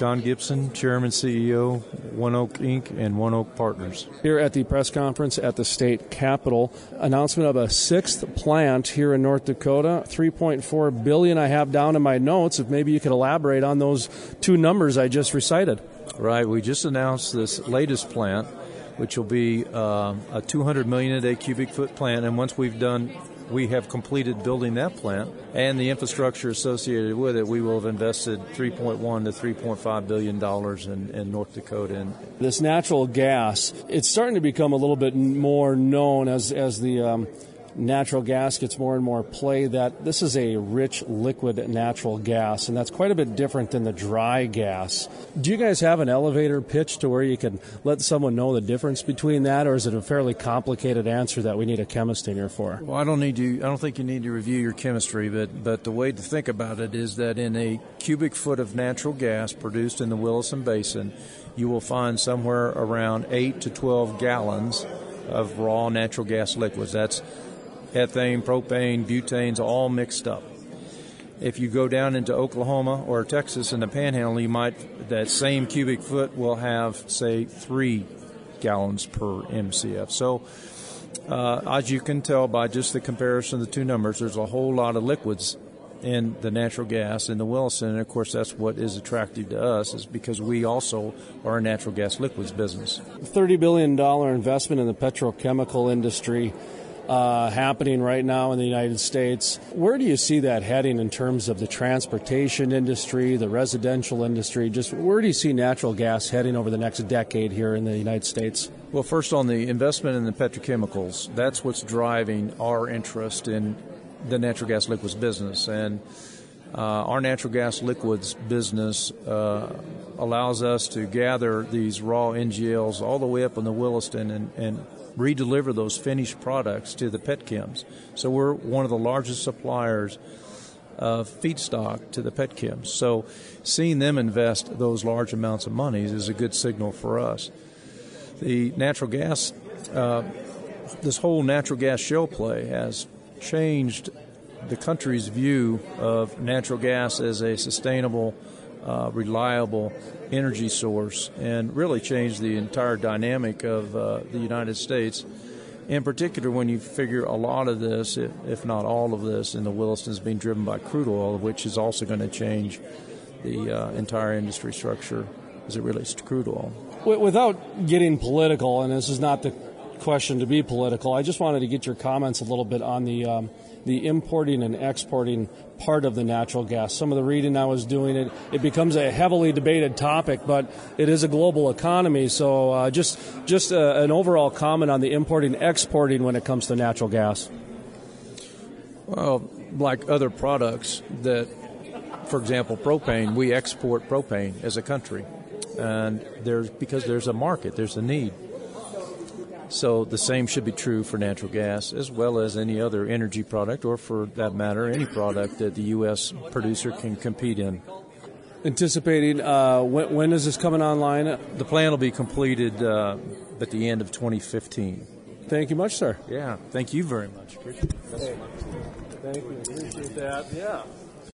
John Gibson, Chairman, CEO, ONEOK Inc., and ONEOK Partners. Here at the press conference at the state capitol, announcement of a sixth plant here in North Dakota. 3.4 billion I have down in my notes. If maybe you could elaborate on those two numbers I just recited. Right. We just announced this latest plant, which will be uh, a 200 million a day cubic foot plant, and once we've done we have completed building that plant and the infrastructure associated with it, we will have invested 3.1 to 3.5 billion dollars in, in, North Dakota. And this natural gas, it's starting to become a little bit more known as as the um, natural gas gets more and more play, that this is a rich liquid natural gas, and that's quite a bit different than the dry gas. Do you guys have an elevator pitch to where you can let someone know the difference between that, or is it a fairly complicated answer that we need a chemist in here for? Well, I don't need to. I don't think you need to review your chemistry, but but the way to think about it is that in a cubic foot of natural gas produced in the Williston Basin, you will find somewhere around eight to twelve gallons of raw natural gas liquids. That's ethane, propane, butanes, all mixed up. If you go down into Oklahoma or Texas in the panhandle, you might, that same cubic foot will have, say, three gallons per MCF. So, uh, as you can tell by just the comparison of the two numbers, there's a whole lot of liquids in the natural gas in the Williston. And of course, that's what is attractive to us, is because we also are a natural gas liquids business. $30 billion investment in the petrochemical industry uh, happening right now in the United States. Where do you see that heading in terms of the transportation industry, the residential industry? Just where do you see natural gas heading over the next decade here in the United States? Well, first on the investment in the petrochemicals, that's what's driving our interest in the natural gas liquids business. And our natural gas liquids business uh, allows us to gather these raw NGLs all the way up in the Williston and, and redeliver those finished products to the petchems. So we're one of the largest suppliers of feedstock to the petchems. So seeing them invest those large amounts of money is a good signal for us. The natural gas, uh, this whole natural gas shale play has changed the country's view of natural gas as a sustainable uh, reliable energy source and really changed the entire dynamic of uh, the United States. In particular, when you figure a lot of this, if not all of this, in the Williston is being driven by crude oil, which is also going to change the uh, entire industry structure as it relates to crude oil. Without getting political, and this is not the question to be political, I just wanted to get your comments a little bit on the um, the importing and exporting part of the natural gas. Some of the reading I was doing, it, it becomes a heavily debated topic, but it is a global economy. So uh, just, just uh, an overall comment on the importing exporting when it comes to natural gas. Well, like other products that, for example, propane, we export propane as a country. And there's because there's a market, there's a need. So the same should be true for natural gas as well as any other energy product, or for that matter, any product that the U.S. producer can compete in. Anticipating uh, when, when is this coming online? The plan will be completed uh, at the end of 2015. Thank you much, sir. Yeah, thank you very much. Appreciate Thank you. Appreciate that. Yeah.